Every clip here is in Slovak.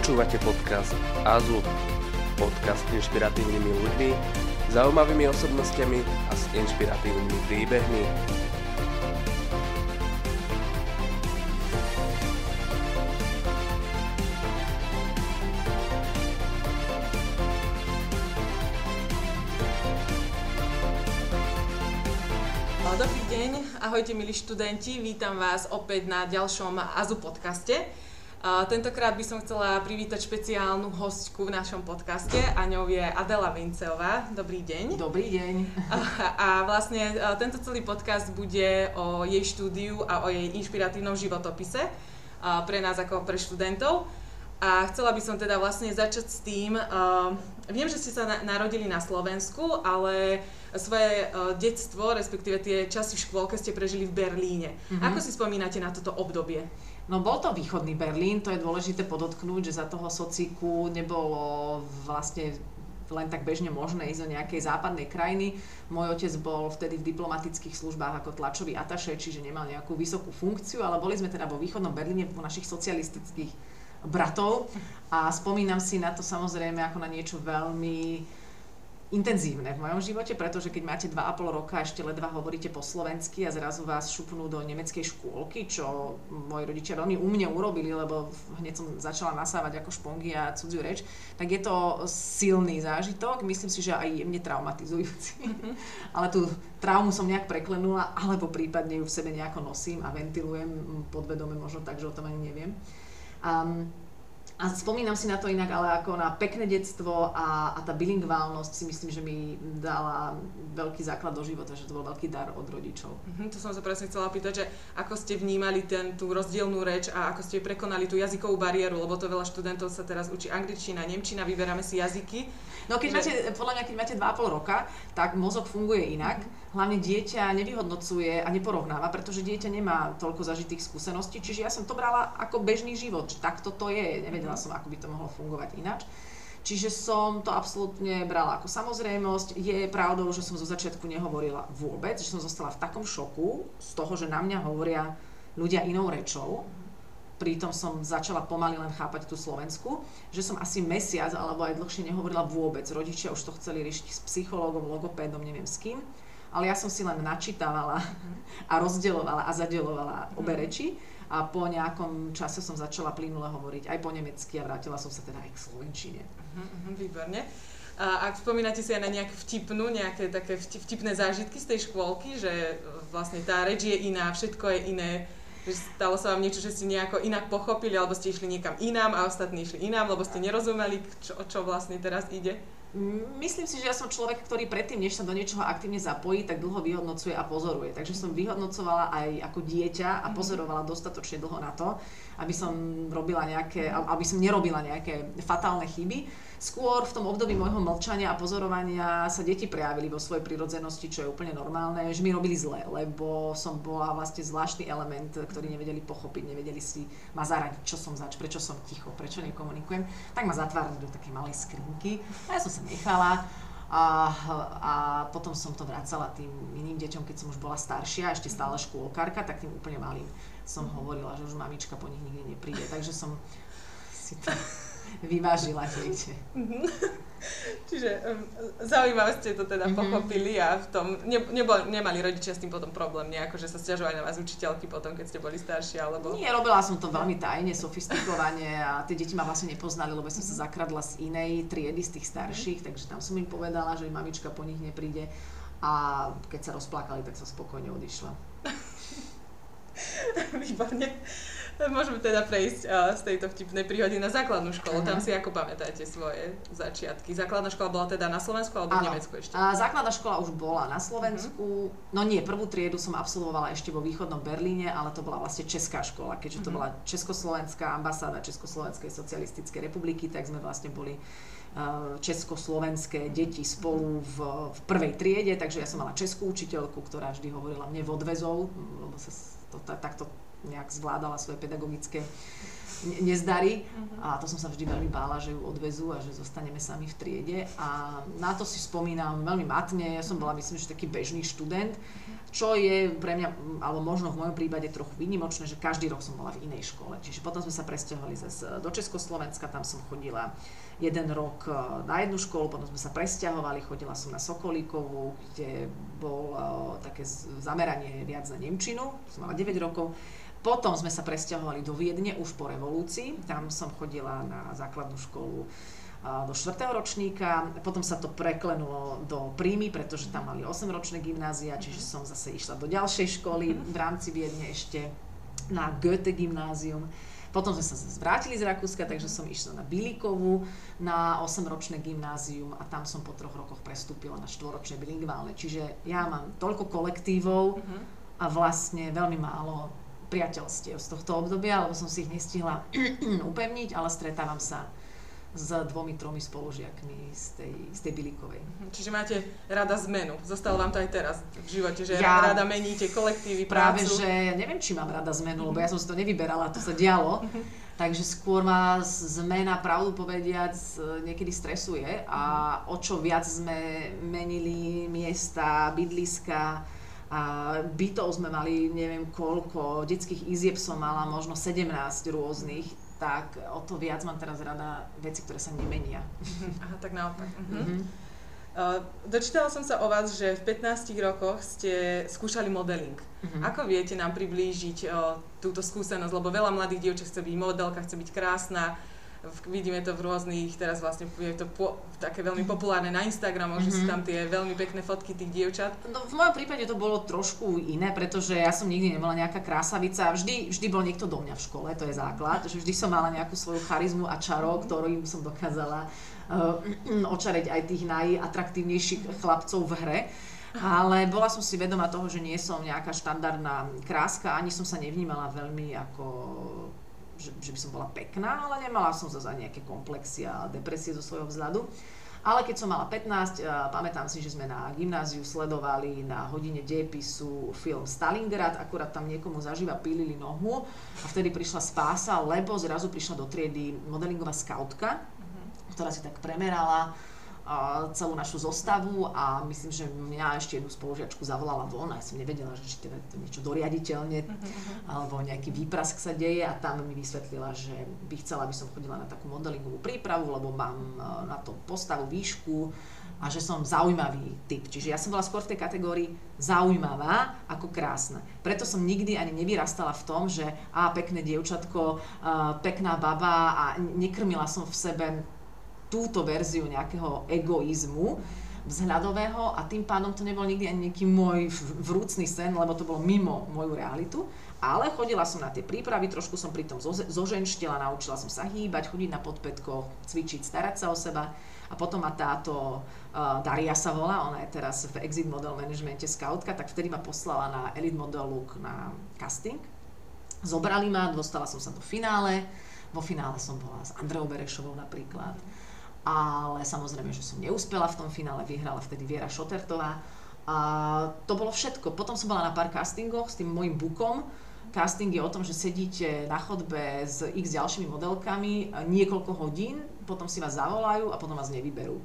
Počúvate podcast AZU, podcast s inšpiratívnymi ľuďmi, zaujímavými osobnostiami a s inšpiratívnymi príbehmi. Dobrý deň, ahojte milí študenti, vítam vás opäť na ďalšom AZU podcaste. Tentokrát by som chcela privítať špeciálnu hostku v našom podcaste a ňou je Adela Vinceová. Dobrý deň. Dobrý deň. A, vlastne a tento celý podcast bude o jej štúdiu a o jej inšpiratívnom životopise a pre nás ako pre študentov. A chcela by som teda vlastne začať s tým, uh, viem, že ste sa na, narodili na Slovensku, ale svoje detstvo, respektíve tie časy v škôlke ste prežili v Berlíne. Mm-hmm. Ako si spomínate na toto obdobie? No bol to východný Berlín, to je dôležité podotknúť, že za toho socíku nebolo vlastne len tak bežne možné ísť do nejakej západnej krajiny. Môj otec bol vtedy v diplomatických službách ako tlačový ataše, čiže nemal nejakú vysokú funkciu, ale boli sme teda vo východnom Berlíne u našich socialistických bratov a spomínam si na to samozrejme ako na niečo veľmi intenzívne v mojom živote, pretože keď máte 2,5 roka a ešte ledva hovoríte po slovensky a zrazu vás šupnú do nemeckej škôlky, čo moji rodičia veľmi u mne urobili, lebo hneď som začala nasávať ako špongy a cudziu reč, tak je to silný zážitok, myslím si, že aj jemne traumatizujúci. Ale tú traumu som nejak preklenula, alebo prípadne ju v sebe nejako nosím a ventilujem podvedome možno tak, že o tom ani neviem. Um, a spomínam si na to inak, ale ako na pekné detstvo a, a tá bilingválnosť si myslím, že mi dala veľký základ do života, že to bol veľký dar od rodičov. Mm-hmm, to som sa presne chcela pýtať, že ako ste vnímali ten, tú rozdielnú reč a ako ste prekonali tú jazykovú bariéru, lebo to veľa študentov sa teraz učí angličtina, nemčina, vyberáme si jazyky. No keď že... máte, podľa mňa, keď máte 2,5 roka, tak mozog funguje inak. Mm-hmm hlavne dieťa nevyhodnocuje a neporovnáva, pretože dieťa nemá toľko zažitých skúseností, čiže ja som to brala ako bežný život, takto to je, nevedela som, ako by to mohlo fungovať ináč. Čiže som to absolútne brala ako samozrejmosť. Je pravdou, že som zo začiatku nehovorila vôbec, že som zostala v takom šoku z toho, že na mňa hovoria ľudia inou rečou. Pritom som začala pomaly len chápať tú Slovensku, že som asi mesiac alebo aj dlhšie nehovorila vôbec. Rodičia už to chceli riešiť s psychológom, logopédom, neviem s kým ale ja som si len načítavala a rozdeľovala a zadeľovala obe mhm. reči a po nejakom čase som začala plynule hovoriť aj po nemecky a vrátila som sa teda aj k slovenčine. Uh-huh, výborne. A ak spomínate si aj na nejakú vtipnú, nejaké také vtipné zážitky z tej škôlky, že vlastne tá reč je iná, všetko je iné, že stalo sa vám niečo, že ste nejako inak pochopili, alebo ste išli niekam inám a ostatní išli inám, lebo ste nerozumeli, čo, o čo vlastne teraz ide? Myslím si, že ja som človek, ktorý predtým, než sa do niečoho aktívne zapojí, tak dlho vyhodnocuje a pozoruje. Takže som vyhodnocovala aj ako dieťa a mhm. pozorovala dostatočne dlho na to, aby som robila nejaké, aby som nerobila nejaké fatálne chyby Skôr v tom období môjho mlčania a pozorovania sa deti prejavili vo svojej prirodzenosti, čo je úplne normálne, že mi robili zle, lebo som bola vlastne zvláštny element, ktorý nevedeli pochopiť, nevedeli si ma zaradiť, čo som zač, prečo som ticho, prečo nekomunikujem. Tak ma zatvárali do takej malej skrinky a ja som sa nechala. A, a potom som to vracala tým iným deťom, keď som už bola staršia, ešte stále škôlkarka, tak tým úplne malým som hovorila, že už mamička po nich nikdy nepríde. Takže som si to vyvážila niekde. Mhm. Čiže um, zaujímavé ste to teda mm-hmm. pochopili a v tom ne, nebol, nemali rodičia s tým potom problém nejako, že sa stiažovali na vás učiteľky potom, keď ste boli starší, alebo... Nie, robila som to veľmi tajne, sofistikovane a tie deti ma vlastne nepoznali, lebo som sa zakradla z inej triedy, z tých starších, mm-hmm. takže tam som im povedala, že mamička po nich nepríde a keď sa rozplakali, tak som spokojne odišla. Výborne. Môžeme teda prejsť uh, z tejto vtipnej príhody na základnú školu. Uh-huh. Tam si ako pamätáte svoje začiatky? Základná škola bola teda na Slovensku alebo v Nemecku ešte? A základná škola už bola na Slovensku. Uh-huh. No nie, prvú triedu som absolvovala ešte vo východnom Berlíne, ale to bola vlastne česká škola. Keďže uh-huh. to bola Československá ambasáda Československej socialistickej republiky, tak sme vlastne boli československé deti spolu v, v prvej triede, takže ja som mala českú učiteľku, ktorá vždy hovorila mne v odvezov, lebo sa to, takto nejak zvládala svoje pedagogické nezdary uh-huh. a to som sa vždy veľmi bála, že ju odvezú a že zostaneme sami v triede a na to si spomínam veľmi matne, ja som bola myslím, že taký bežný študent čo je pre mňa, alebo možno v mojom prípade trochu výnimočné, že každý rok som bola v inej škole. Čiže potom sme sa presťahovali zase do Československa, tam som chodila jeden rok e, na jednu školu, potom sme sa presťahovali, chodila som na Sokolíkovú, kde bol uh, také zameranie viac na Nemčinu, som mala 9 rokov. Potom sme sa presťahovali do Viedne už po revolúcii, tam som chodila na základnú školu do 4. ročníka, potom sa to preklenulo do príjmy, pretože tam mali 8-ročné gymnázia, čiže som zase išla do ďalšej školy v rámci Viedne ešte na Goethe gymnázium. Potom sme sa vrátili z Rakúska, takže som išla na Bilikovu na 8-ročné gymnázium a tam som po troch rokoch prestúpila na 4-ročné bilingválne. Čiže ja mám toľko kolektívov a vlastne veľmi málo priateľstiev z tohto obdobia, lebo som si ich nestihla upevniť, ale stretávam sa s dvomi, tromi spolužiakmi z tej, z tej Bilikovej. Mhm, čiže máte rada zmenu. Zostalo vám to aj teraz v živote, že ja, rada meníte kolektívy, prácu. Práve, že neviem, či mám rada zmenu, lebo ja som si to nevyberala, to sa dialo. Takže skôr ma zmena, pravdu povediac, niekedy stresuje a o čo viac sme menili miesta, bydliska, bytov sme mali neviem koľko, detských izieb som mala možno 17 rôznych, tak o to viac mám teraz rada veci, ktoré sa nemenia. Aha, tak naopak. Uh-huh. Uh-huh. Uh, dočítala som sa o vás, že v 15 rokoch ste skúšali modeling. Uh-huh. Ako viete nám priblížiť uh, túto skúsenosť? Lebo veľa mladých dievčat chce byť modelka, chce byť krásna, vidíme to v rôznych, teraz vlastne je to po, také veľmi populárne na Instagramu, mm-hmm. že sú mhm. tam tie veľmi pekné fotky tých dievčat. No, v mojom prípade to bolo trošku iné, pretože ja som nikdy nebola nejaká krásavica, vždy, vždy bol niekto do mňa v škole, to je základ, že vždy som mala nejakú svoju charizmu a čaro, mm-hmm. ktorým som dokázala uh, očareť aj tých najatraktívnejších chlapcov v hre. Ale bola som si vedoma toho, že nie som nejaká štandardná kráska, ani som sa nevnímala veľmi ako že, že by som bola pekná, ale nemala som zase nejaké komplexy a depresie zo svojho vzhľadu. Ale keď som mala 15, pamätám si, že sme na gymnáziu sledovali na hodine dejepisu film Stalingrad, akurát tam niekomu zaživa pílili nohu a vtedy prišla spása, lebo zrazu prišla do triedy modelingová skautka, ktorá si tak premerala celú našu zostavu a myslím, že mňa ešte jednu spolužiačku zavolala von a ja som nevedela, že či teda to niečo doriaditeľne uh-huh. alebo nejaký výprask sa deje a tam mi vysvetlila, že by chcela, aby som chodila na takú modelingovú prípravu, lebo mám e, na to postavu, výšku a že som zaujímavý typ. Čiže ja som bola skôr v tej kategórii zaujímavá ako krásna. Preto som nikdy ani nevyrastala v tom, že a pekné dievčatko, pekná baba a nekrmila som v sebe túto verziu nejakého egoizmu vzhľadového a tým pádom to nebol nikdy ani nejaký môj vrúcný sen, lebo to bolo mimo moju realitu. Ale chodila som na tie prípravy, trošku som pri tom zoženštila, naučila som sa hýbať, chodiť na podpätkoch, cvičiť, starať sa o seba. A potom ma táto uh, Daria sa volá, ona je teraz v Exit Model Managemente scoutka, tak vtedy ma poslala na Elite Model Look na casting. Zobrali ma, dostala som sa do finále. Vo finále som bola s Andreou Berešovou napríklad ale samozrejme, že som neúspela v tom finále, vyhrala vtedy Viera Šotertová. A to bolo všetko. Potom som bola na pár castingoch s tým môjim bukom. Casting je o tom, že sedíte na chodbe s x ďalšími modelkami niekoľko hodín, potom si vás zavolajú a potom vás nevyberú.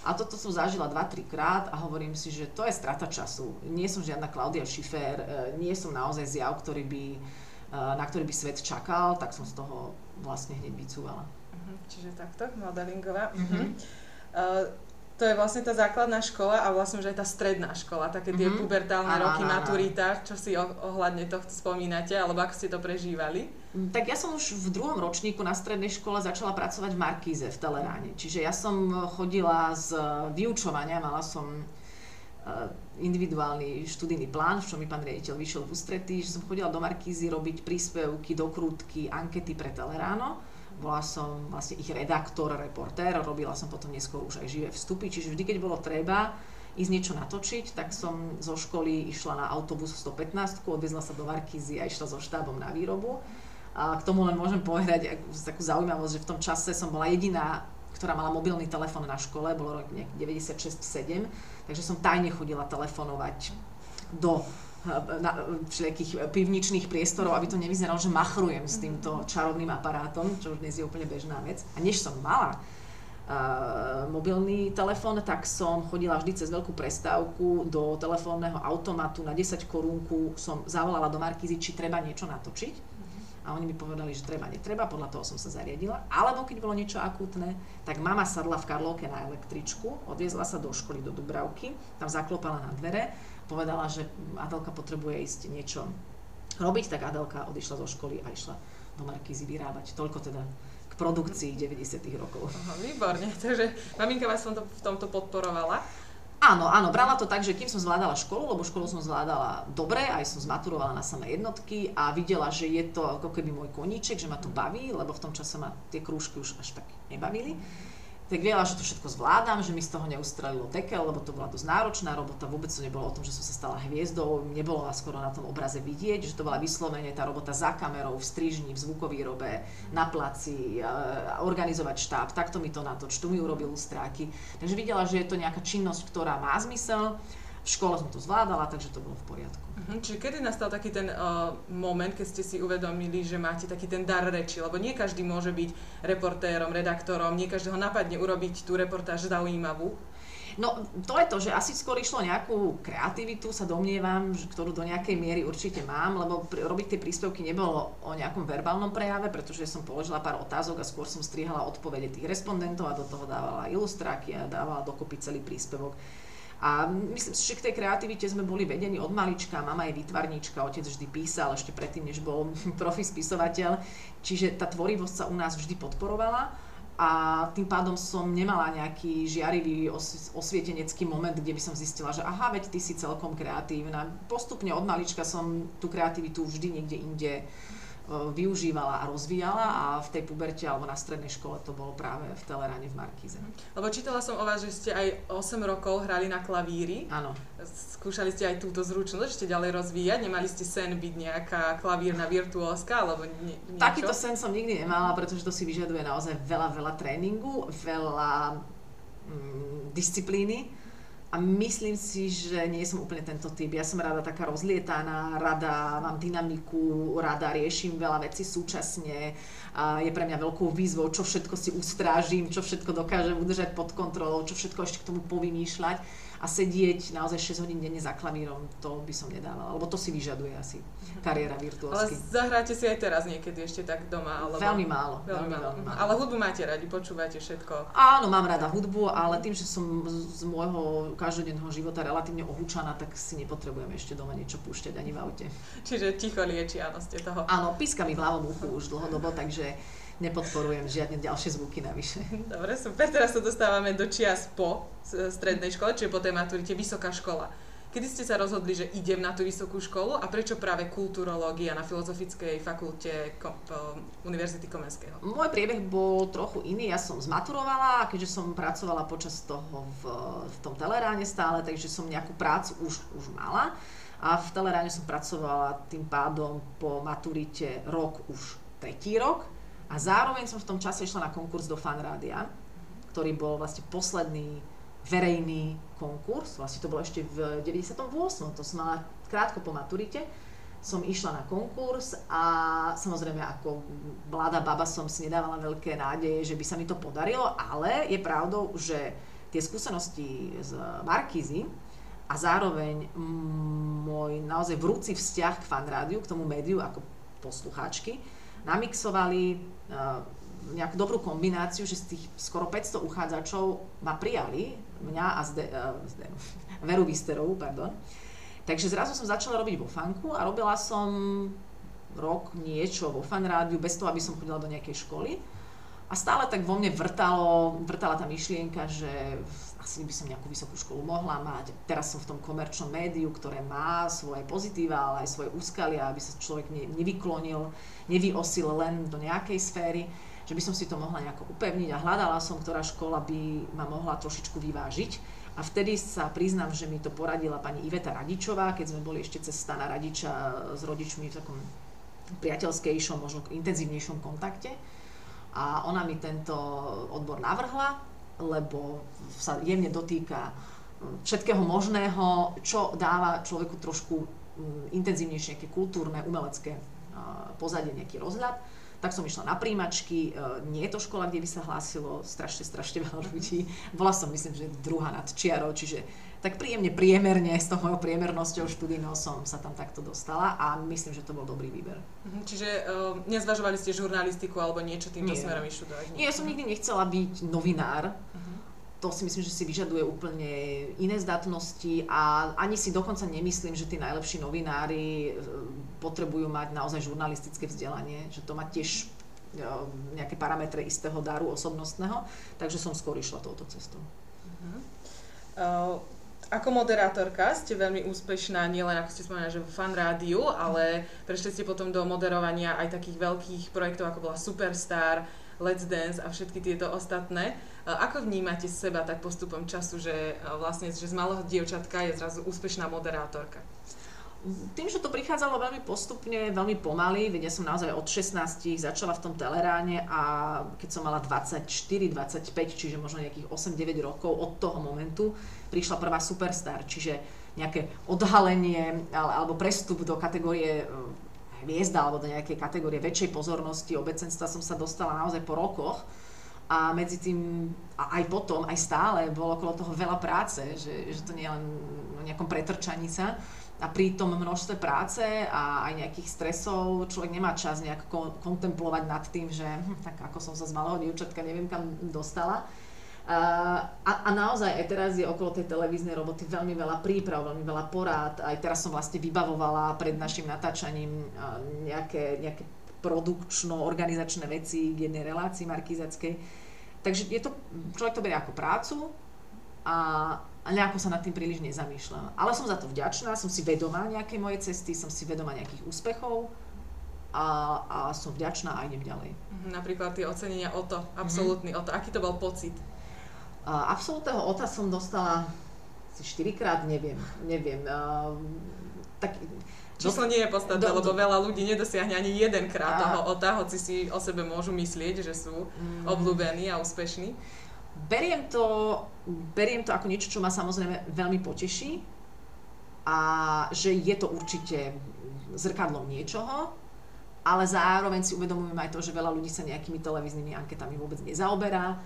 A toto som zažila 2-3 krát a hovorím si, že to je strata času. Nie som žiadna Klaudia Schiffer, e, nie som naozaj zjav, ktorý by, e, na ktorý by svet čakal, tak som z toho vlastne hneď vycúvala. Čiže takto, modelingová. Mm-hmm. Uh, to je vlastne tá základná škola a vlastne už aj tá stredná škola, také tie mm-hmm. pubertálne áno, roky, áno, maturita, čo si ohľadne tohto spomínate, alebo ako ste to prežívali? Mm, tak ja som už v druhom ročníku na strednej škole začala pracovať v Markíze v Teleráne. Čiže ja som chodila z vyučovania, mala som eh, individuálny študijný plán, v čom mi pán riaditeľ vyšiel v ústretí, že som chodila do Markízy robiť príspevky, dokrútky, ankety pre Teleráno bola som vlastne ich redaktor, reportér, robila som potom neskôr už aj živé vstupy, čiže vždy, keď bolo treba ísť niečo natočiť, tak som zo školy išla na autobus 115, odviezla sa do Markízy a išla so štábom na výrobu. A k tomu len môžem povedať takú zaujímavosť, že v tom čase som bola jediná, ktorá mala mobilný telefón na škole, bolo rok 96-7, takže som tajne chodila telefonovať do na všetkých pivničných priestorov, aby to nevyzeralo, že machrujem s týmto čarovným aparátom, čo už dnes je úplne bežná vec. A než som mala mobilný telefón, tak som chodila vždy cez veľkú prestávku do telefónneho automatu na 10 korúnku, som zavolala do Markízy, či treba niečo natočiť. A oni mi povedali, že treba, netreba, podľa toho som sa zariadila. Alebo keď bolo niečo akútne, tak mama sadla v Karlovke na električku, odviezla sa do školy do Dubravky, tam zaklopala na dvere, povedala, že Adelka potrebuje ísť niečo robiť, tak Adelka odišla zo školy a išla do Markízy vyrábať. Toľko teda produkcii 90. rokov. Aha, výborne, takže maminka vás v tomto, v tomto podporovala. Áno, áno, brala to tak, že kým som zvládala školu, lebo školu som zvládala dobre, aj som zmaturovala na samé jednotky a videla, že je to ako keby môj koníček, že ma to baví, lebo v tom čase ma tie krúžky už až tak nebavili tak vedela, že to všetko zvládam, že mi z toho neustrelilo dekel, lebo to bola dosť náročná robota, vôbec to nebolo o tom, že som sa stala hviezdou, nebolo vás skoro na tom obraze vidieť, že to bola vyslovene tá robota za kamerou, v strižni, v zvukovýrobe, na placi, organizovať štáb, takto mi to natoč, tu mi urobil lustráky. Takže videla, že je to nejaká činnosť, ktorá má zmysel, v škole som to zvládala, takže to bolo v poriadku. Uh-huh. Čiže kedy nastal taký ten uh, moment, keď ste si uvedomili, že máte taký ten dar reči? Lebo nie každý môže byť reportérom, redaktorom, nie každého napadne urobiť tú reportáž zaujímavú. No to je to, že asi skôr išlo nejakú kreativitu, sa domnievam, ktorú do nejakej miery určite mám, lebo pr- robiť tie príspevky nebolo o nejakom verbálnom prejave, pretože som položila pár otázok a skôr som strihala odpovede tých respondentov a do toho dávala ilustráky a dávala dokopy celý príspevok. A myslím si, že k tej kreativite sme boli vedení od malička, mama je výtvarníčka, otec vždy písal, ešte predtým, než bol profi spisovateľ, čiže tá tvorivosť sa u nás vždy podporovala. A tým pádom som nemala nejaký žiarivý osvietenecký moment, kde by som zistila, že aha, veď ty si celkom kreatívna. Postupne od malička som tú kreativitu vždy niekde inde E, využívala a rozvíjala a v tej puberte alebo na strednej škole to bolo práve v Teleráne v Markíze. Lebo čítala som o vás, že ste aj 8 rokov hrali na klavíri. Áno. Skúšali ste aj túto zručnosť ešte ďalej rozvíjať? Nemali ste sen byť nejaká klavírna virtuózka alebo nie, niečo? Takýto sen som nikdy nemala, pretože to si vyžaduje naozaj veľa, veľa tréningu, veľa mm, disciplíny a myslím si, že nie som úplne tento typ. Ja som rada taká rozlietaná, rada mám dynamiku, rada riešim veľa vecí súčasne. A je pre mňa veľkou výzvou, čo všetko si ustrážim, čo všetko dokážem udržať pod kontrolou, čo všetko ešte k tomu povymýšľať a sedieť naozaj 6 hodín denne za klavírom, to by som nedávala, lebo to si vyžaduje asi kariéra virtuózky. Ale zahráte si aj teraz niekedy ešte tak doma? Alebo... Veľmi málo. Veľmi, veľmi málo. Veľmi málo. Ale hudbu máte radi, počúvate všetko? Áno, mám rada hudbu, ale tým, že som z môjho každodenného života relatívne ohúčaná, tak si nepotrebujem ešte doma niečo púšťať ani v aute. Čiže ticho lieči, áno, ste toho. Áno, píska mi v ľavom uchu už dlhodobo, takže nepodporujem žiadne ďalšie zvuky navyše. Dobre, super. Teraz sa dostávame do čias po strednej škole, čiže po tej maturite vysoká škola. Kedy ste sa rozhodli, že idem na tú vysokú školu a prečo práve kulturológia na Filozofickej fakulte Ko- Univerzity Komenského? Môj priebeh bol trochu iný. Ja som zmaturovala a keďže som pracovala počas toho v, v tom teleráne stále, takže som nejakú prácu už, už mala. A v teleráne som pracovala tým pádom po maturite rok už tretí rok a zároveň som v tom čase išla na konkurs do Fanrádia, ktorý bol vlastne posledný verejný konkurs, vlastne to bolo ešte v 98. To som mala krátko po maturite, som išla na konkurs a samozrejme ako mladá baba som si nedávala veľké nádeje, že by sa mi to podarilo, ale je pravdou, že tie skúsenosti z Markízy a zároveň môj naozaj vrúci vzťah k fanrádiu, k tomu médiu ako poslucháčky, namixovali uh, nejakú dobrú kombináciu, že z tých skoro 500 uchádzačov ma prijali, mňa a zde, uh, zde, Veru Visterovú, pardon. Takže zrazu som začala robiť vo fanku a robila som rok niečo vo fan rádiu, bez toho, aby som chodila do nejakej školy. A stále tak vo mne vrtalo, vrtala tá myšlienka, že asi by som nejakú vysokú školu mohla mať. Teraz som v tom komerčnom médiu, ktoré má svoje pozitíva, ale aj svoje úskalia, aby sa človek ne, nevyklonil, nevyosil len do nejakej sféry, že by som si to mohla nejako upevniť a hľadala som, ktorá škola by ma mohla trošičku vyvážiť. A vtedy sa priznám, že mi to poradila pani Iveta Radičová, keď sme boli ešte cez Stana Radiča s rodičmi v takom priateľskejšom, možno intenzívnejšom kontakte a ona mi tento odbor navrhla, lebo sa jemne dotýka mm, všetkého možného, čo dáva človeku trošku mm, intenzívnejšie nejaké kultúrne, umelecké pozadie, nejaký rozhľad. Tak som išla na príjimačky, e, nie je to škola, kde by sa hlásilo strašne, strašne veľa ľudí. Bola som, myslím, že druhá nad čiarou, čiže tak príjemne, priemerne, s tou mojou priemernosťou študijnou som sa tam takto dostala a myslím, že to bol dobrý výber. Mhm, čiže uh, nezvažovali ste žurnalistiku alebo niečo týmto Nie. smerom študovať? Nie, ja som nikdy nechcela byť novinár. Uh-huh. To si myslím, že si vyžaduje úplne iné zdatnosti a ani si dokonca nemyslím, že tí najlepší novinári e, potrebujú mať naozaj žurnalistické vzdelanie, že to má tiež e, nejaké parametre istého daru osobnostného, takže som skôr išla touto cestou. Uh-huh. Uh, ako moderátorka ste veľmi úspešná, nielen ako ste spomenuli, že v fan rádiu, ale prešli ste potom do moderovania aj takých veľkých projektov, ako bola Superstar, Let's Dance a všetky tieto ostatné. Ako vnímate seba tak postupom času, že vlastne že z malého dievčatka je zrazu úspešná moderátorka? Tým, že to prichádzalo veľmi postupne, veľmi pomaly, veď ja som naozaj od 16 začala v tom teleráne a keď som mala 24-25, čiže možno nejakých 8-9 rokov od toho momentu, prišla prvá Superstar, čiže nejaké odhalenie alebo prestup do kategórie eh, hviezda alebo do nejakej kategórie väčšej pozornosti obecenstva som sa dostala naozaj po rokoch. A medzi tým a aj potom, aj stále bolo okolo toho veľa práce, že, že to nie je len o nejakom pretrčaní sa, a pri tom množstve práce a aj nejakých stresov človek nemá čas nejak kontemplovať nad tým, že hm, tak ako som sa z malého dievčatka neviem kam dostala. A, a naozaj aj teraz je okolo tej televíznej roboty veľmi veľa príprav, veľmi veľa porád. Aj teraz som vlastne vybavovala pred našim natáčaním nejaké, nejaké produkčno-organizačné veci k jednej relácii markizackej. Takže je to, človek to berie ako prácu a, a nejako sa nad tým príliš nezamýšľam. Ale som za to vďačná, som si vedomá nejakej mojej cesty, som si vedomá nejakých úspechov a, a som vďačná a idem ďalej. Mhm, napríklad tie ocenenia o to, absolútny mm-hmm. o to. Aký to bol pocit? A, absolútneho OTA som dostala asi 4 krát, neviem, neviem. A, tak, Číslo nie je podstatné, do, lebo veľa ľudí nedosiahne ani jedenkrát a, toho OTA, hoci si o sebe môžu myslieť, že sú mm, obľúbení a úspešní. Beriem to, beriem to ako niečo, čo ma samozrejme veľmi poteší a že je to určite zrkadlom niečoho, ale zároveň si uvedomujem aj to, že veľa ľudí sa nejakými televíznymi anketami vôbec nezaoberá,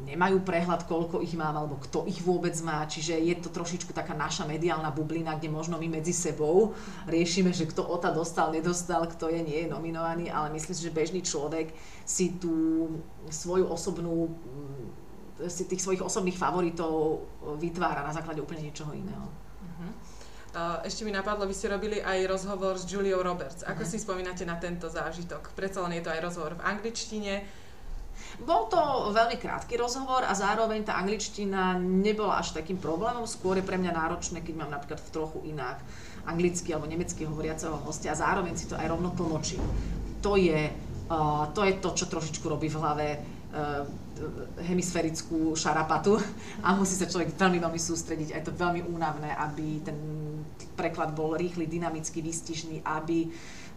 nemajú prehľad, koľko ich mám alebo kto ich vôbec má, čiže je to trošičku taká naša mediálna bublina, kde možno my medzi sebou riešime, že kto OTA dostal, nedostal, kto je, nie je nominovaný, ale myslím si, že bežný človek si tú svoju osobnú si tých svojich osobných favoritov vytvára na základe úplne niečoho iného. Uh-huh. Ešte mi napadlo, vy ste robili aj rozhovor s Juliou Roberts. Ako uh-huh. si spomínate na tento zážitok? Predsa len je to aj rozhovor v angličtine. Bol to veľmi krátky rozhovor a zároveň tá angličtina nebola až takým problémom. Skôr je pre mňa náročné, keď mám napríklad v trochu inak anglicky alebo nemecky hovoriaceho hostia a zároveň si to aj rovno tlmočím. To je, uh, to je to, čo trošičku robí v hlave uh, hemisférickú šarapatu a musí sa človek veľmi, veľmi sústrediť. A je to veľmi únavné, aby ten preklad bol rýchly, dynamický, výstižný, aby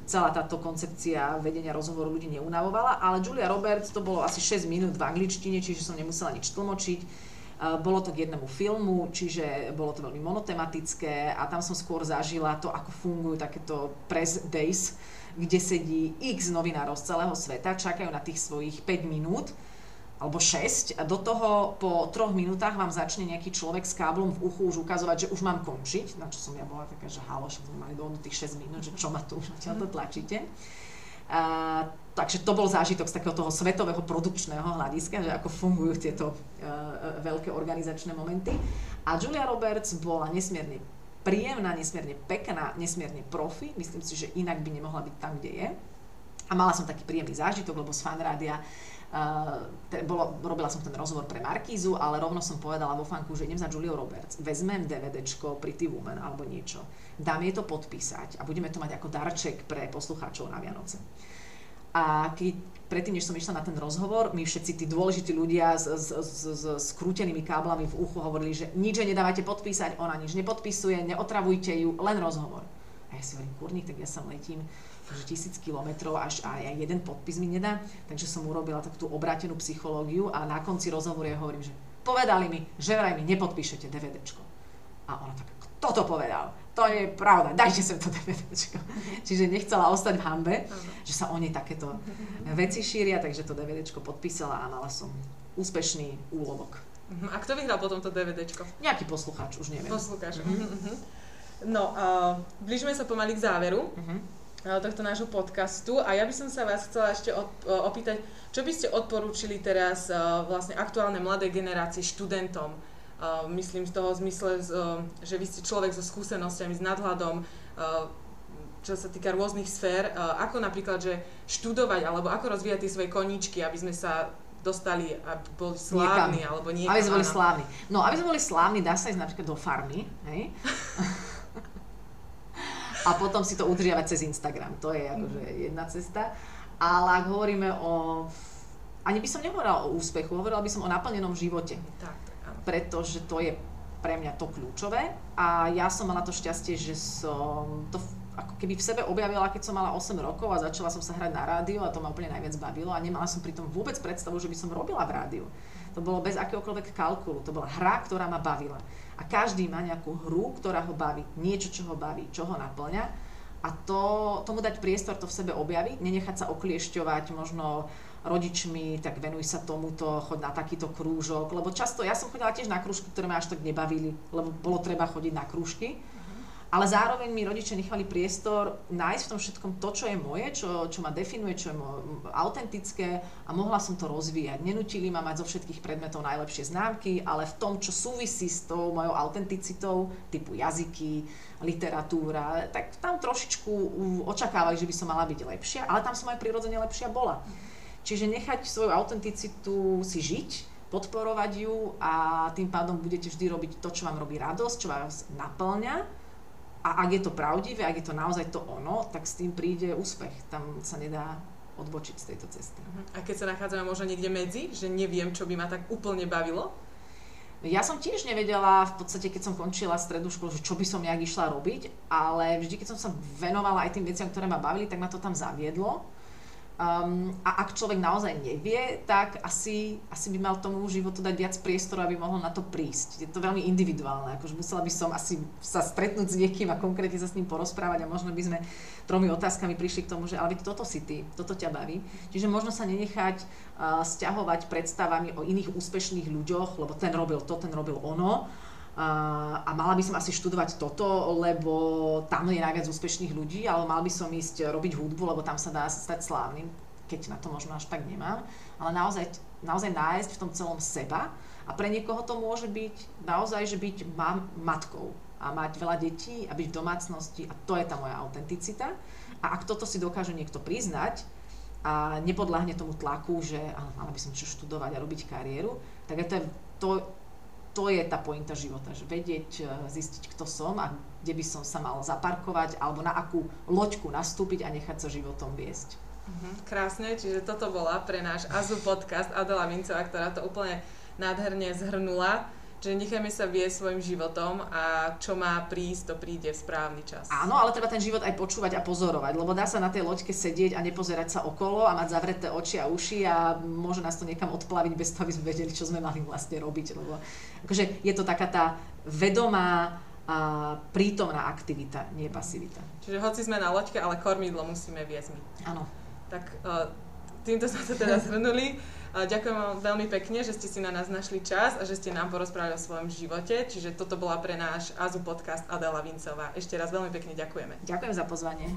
celá táto koncepcia vedenia rozhovoru ľudí neunavovala. Ale Julia Roberts to bolo asi 6 minút v angličtine, čiže som nemusela nič tlmočiť. Bolo to k jednému filmu, čiže bolo to veľmi monotematické a tam som skôr zažila to, ako fungujú takéto press days, kde sedí x novinárov z celého sveta, čakajú na tých svojich 5 minút alebo 6 a do toho po troch minútach vám začne nejaký človek s káblom v uchu už ukazovať, že už mám končiť, na čo som ja bola taká, že halo, že sme mali tých 6 minút, že čo ma tu už to tlačíte. A, takže to bol zážitok z takého toho svetového produkčného hľadiska, že ako fungujú tieto uh, veľké organizačné momenty. A Julia Roberts bola nesmierne príjemná, nesmierne pekná, nesmierne profi. Myslím si, že inak by nemohla byť tam, kde je. A mala som taký príjemný zážitok, lebo z fanrádia te, bolo, robila som ten rozhovor pre Markízu, ale rovno som povedala vo fanku, že idem za Julia Roberts, vezmem DVDčko Pretty Woman alebo niečo, dám jej to podpísať a budeme to mať ako darček pre poslucháčov na Vianoce. A keď, predtým, než som išla na ten rozhovor, mi všetci tí dôležití ľudia s, s, s, s skrútenými káblami v uchu hovorili, že nič nedávajte podpísať, ona nič nepodpisuje, neotravujte ju, len rozhovor. A ja si hovorím, kurník, tak ja sa letím že tisíc kilometrov až aj jeden podpis mi nedá. Takže som urobila takú tú obrátenú psychológiu a na konci rozhovoru ja hovorím, že povedali mi, že vraj mi nepodpíšete DVDčko. A ona tak, kto to povedal? to je pravda, dajte sem to DVDčko. Čiže nechcela ostať v hambe, že sa o nej takéto veci šíria, takže to DVDčko podpísala a mala som úspešný úlovok. Mhm. A kto vyhral potom to DVDčko? Nejaký poslucháč, už neviem. Poslucháč. Mm-hmm. No, uh, blížime sa pomaly k záveru. Mhm. Uh, tohto nášho podcastu a ja by som sa vás chcela ešte uh, opýtať, čo by ste odporúčili teraz uh, vlastne aktuálnej mladej generácii študentom, myslím z toho zmysle, že vy ste človek so skúsenosťami, s nadhľadom, čo sa týka rôznych sfér, ako napríklad, že študovať alebo ako rozvíjať tie svoje koníčky, aby sme sa dostali, aby boli slávni Niekam. alebo niekam. Aby sme boli slávni. No, aby sme boli slávni, dá sa ísť napríklad do farmy, hej? a potom si to udržiavať cez Instagram. To je akože jedna cesta. Ale ak hovoríme o... Ani by som nehovorila o úspechu, hovorila by som o naplnenom živote. Tak, tak, áno. pretože to je pre mňa to kľúčové a ja som mala to šťastie, že som to ako keby v sebe objavila, keď som mala 8 rokov a začala som sa hrať na rádiu a to ma úplne najviac bavilo a nemala som pritom vôbec predstavu, že by som robila v rádiu. To bolo bez akéhokoľvek kalkulu, to bola hra, ktorá ma bavila. A každý má nejakú hru, ktorá ho baví, niečo, čo ho baví, čo ho naplňa. A to, tomu dať priestor to v sebe objaviť, nenechať sa okliešťovať možno rodičmi, tak venuj sa tomuto, choď na takýto krúžok, lebo často, ja som chodila tiež na krúžky, ktoré ma až tak nebavili, lebo bolo treba chodiť na krúžky, ale zároveň mi rodičia nechali priestor nájsť v tom všetkom to, čo je moje, čo, čo ma definuje, čo je mo- autentické a mohla som to rozvíjať. Nenutili ma mať zo všetkých predmetov najlepšie známky, ale v tom, čo súvisí s tou mojou autenticitou, typu jazyky, literatúra, tak tam trošičku očakávali, že by som mala byť lepšia, ale tam som aj prirodzene lepšia bola. Čiže nechať svoju autenticitu si žiť, podporovať ju a tým pádom budete vždy robiť to, čo vám robí radosť, čo vás naplňa a ak je to pravdivé, ak je to naozaj to ono, tak s tým príde úspech. Tam sa nedá odbočiť z tejto cesty. A keď sa nachádzame možno niekde medzi, že neviem, čo by ma tak úplne bavilo, Ja som tiež nevedela v podstate, keď som končila strednú školu, že čo by som nejak išla robiť, ale vždy, keď som sa venovala aj tým veciam, ktoré ma bavili, tak ma to tam zaviedlo. Um, a ak človek naozaj nevie, tak asi, asi by mal tomu životu dať viac priestoru, aby mohol na to prísť. Je to veľmi individuálne, akože musela by som asi sa stretnúť s niekým a konkrétne sa s ním porozprávať a možno by sme tromi otázkami prišli k tomu, že ale toto si ty, toto ťa baví. Čiže možno sa nenechať uh, stiahovať predstavami o iných úspešných ľuďoch, lebo ten robil to, ten robil ono. A mala by som asi študovať toto, lebo tam je najviac úspešných ľudí, ale mal by som ísť robiť hudbu, lebo tam sa dá stať slávnym, keď na to možno až tak nemám. Ale naozaj, naozaj nájsť v tom celom seba a pre niekoho to môže byť naozaj, že byť mám, matkou a mať veľa detí a byť v domácnosti a to je tá moja autenticita. A ak toto si dokáže niekto priznať a nepodľahne tomu tlaku, že mala by som čo študovať a robiť kariéru, tak je to, to, to je tá pointa života, že vedieť, e, zistiť, kto som a kde by som sa mal zaparkovať alebo na akú loďku nastúpiť a nechať sa životom viesť. Mhm, krásne, čiže toto bola pre náš Azu podcast Adela Vincová, ktorá to úplne nádherne zhrnula, že nechajme sa viesť svojim životom a čo má prísť, to príde v správny čas. Áno, ale treba ten život aj počúvať a pozorovať, lebo dá sa na tej loďke sedieť a nepozerať sa okolo a mať zavreté oči a uši a môže nás to niekam odplaviť bez toho, aby sme vedeli, čo sme mali vlastne robiť. Lebo akože je to taká tá vedomá a prítomná aktivita, nie pasivita. Čiže hoci sme na loďke, ale kormidlo musíme viesť my. Áno. Tak uh, týmto sme to teda zhrnuli. Ďakujem vám veľmi pekne, že ste si na nás našli čas a že ste nám porozprávali o svojom živote. Čiže toto bola pre náš AZU podcast Adela Vincová. Ešte raz veľmi pekne ďakujeme. Ďakujem za pozvanie.